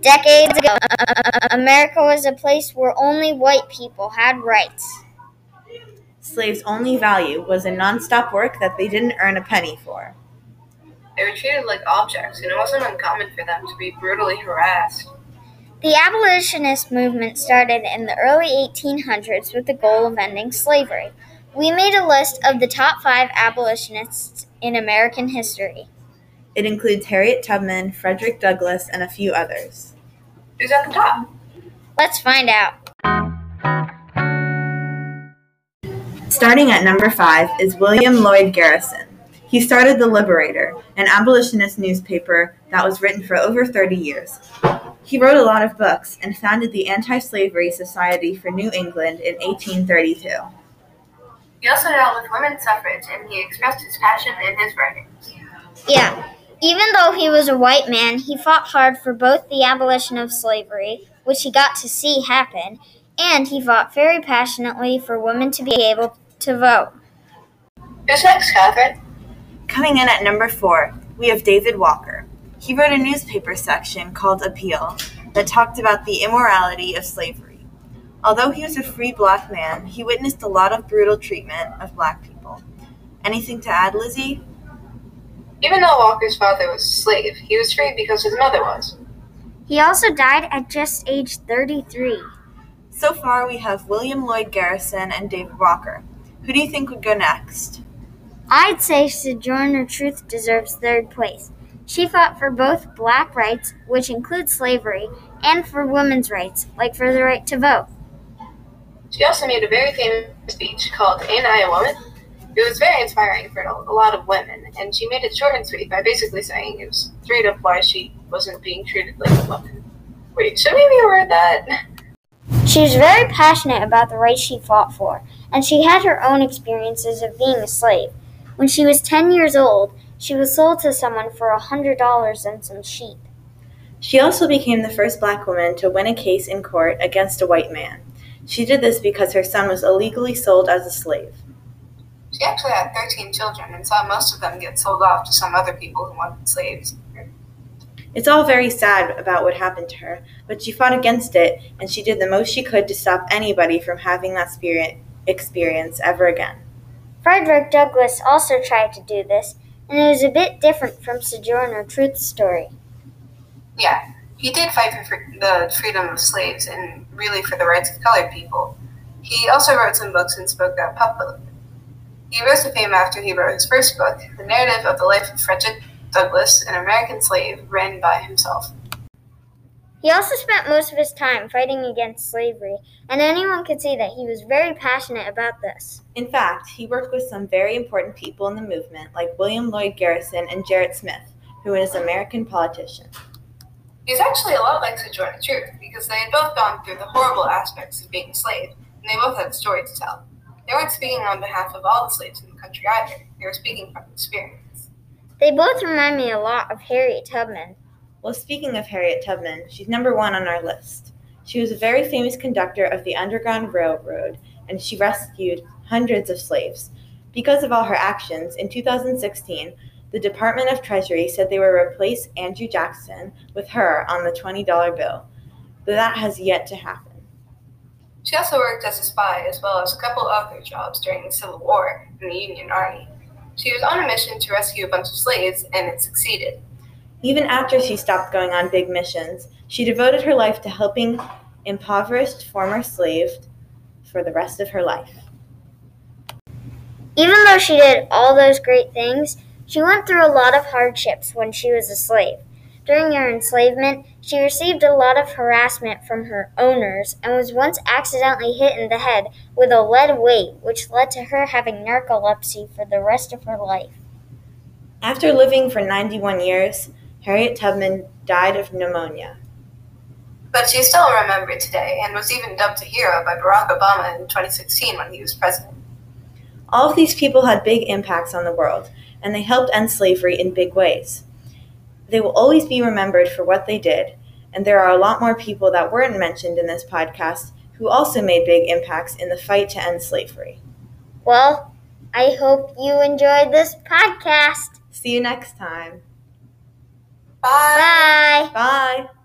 Decades ago, America was a place where only white people had rights. Slaves' only value was in nonstop work that they didn't earn a penny for. They were treated like objects, and it wasn't uncommon for them to be brutally harassed. The abolitionist movement started in the early 1800s with the goal of ending slavery. We made a list of the top five abolitionists in American history. It includes Harriet Tubman, Frederick Douglass, and a few others. Who's at the top? Let's find out. Starting at number five is William Lloyd Garrison. He started The Liberator, an abolitionist newspaper that was written for over 30 years. He wrote a lot of books and founded the Anti Slavery Society for New England in 1832. He also dealt with women's suffrage, and he expressed his passion in his writings. Yeah, even though he was a white man, he fought hard for both the abolition of slavery, which he got to see happen, and he fought very passionately for women to be able to vote. Who's next, Catherine? Coming in at number four, we have David Walker. He wrote a newspaper section called Appeal that talked about the immorality of slavery. Although he was a free black man, he witnessed a lot of brutal treatment of black people. Anything to add, Lizzie? Even though Walker's father was a slave, he was free because his mother was. He also died at just age 33. So far, we have William Lloyd Garrison and David Walker. Who do you think would go next? I'd say Sojourner Truth deserves third place. She fought for both black rights, which include slavery, and for women's rights, like for the right to vote. She also made a very famous speech called Ain't I a Woman? It was very inspiring for a lot of women, and she made it short and sweet by basically saying it was straight up why she wasn't being treated like a woman. Wait, should we reword that? She was very passionate about the rights she fought for, and she had her own experiences of being a slave. When she was 10 years old, she was sold to someone for a $100 and some sheep. She also became the first black woman to win a case in court against a white man. She did this because her son was illegally sold as a slave. She actually had 13 children and saw most of them get sold off to some other people who wanted slaves. It's all very sad about what happened to her, but she fought against it and she did the most she could to stop anybody from having that spirit experience ever again. Frederick Douglass also tried to do this, and it was a bit different from Sojourner Truth's story. Yeah, he did fight for the freedom of slaves and really for the rights of colored people. He also wrote some books and spoke out publicly. He rose to fame after he wrote his first book, The Narrative of the Life of Frederick Douglass, an American slave, written by himself. He also spent most of his time fighting against slavery, and anyone could see that he was very passionate about this. In fact, he worked with some very important people in the movement, like William Lloyd Garrison and Gerrit Smith, who is an American politician. He's actually a lot like Sojourner Truth because they had both gone through the horrible aspects of being a slave, and they both had a story to tell. They weren't speaking on behalf of all the slaves in the country either, they were speaking from experience. They both remind me a lot of Harriet Tubman. Well, speaking of Harriet Tubman, she's number one on our list. She was a very famous conductor of the Underground Railroad, and she rescued hundreds of slaves. Because of all her actions, in 2016, the Department of Treasury said they would replace Andrew Jackson with her on the $20 bill, but that has yet to happen. She also worked as a spy as well as a couple other jobs during the Civil War in the Union Army. She was on a mission to rescue a bunch of slaves, and it succeeded. Even after she stopped going on big missions, she devoted her life to helping impoverished former slaves for the rest of her life. Even though she did all those great things, she went through a lot of hardships when she was a slave. During her enslavement, she received a lot of harassment from her owners and was once accidentally hit in the head with a lead weight, which led to her having narcolepsy for the rest of her life. After living for 91 years, Harriet Tubman died of pneumonia. But she's still remembered today and was even dubbed a hero by Barack Obama in 2016 when he was president. All of these people had big impacts on the world, and they helped end slavery in big ways. They will always be remembered for what they did, and there are a lot more people that weren't mentioned in this podcast who also made big impacts in the fight to end slavery. Well, I hope you enjoyed this podcast. See you next time. Bye. Bye. Bye.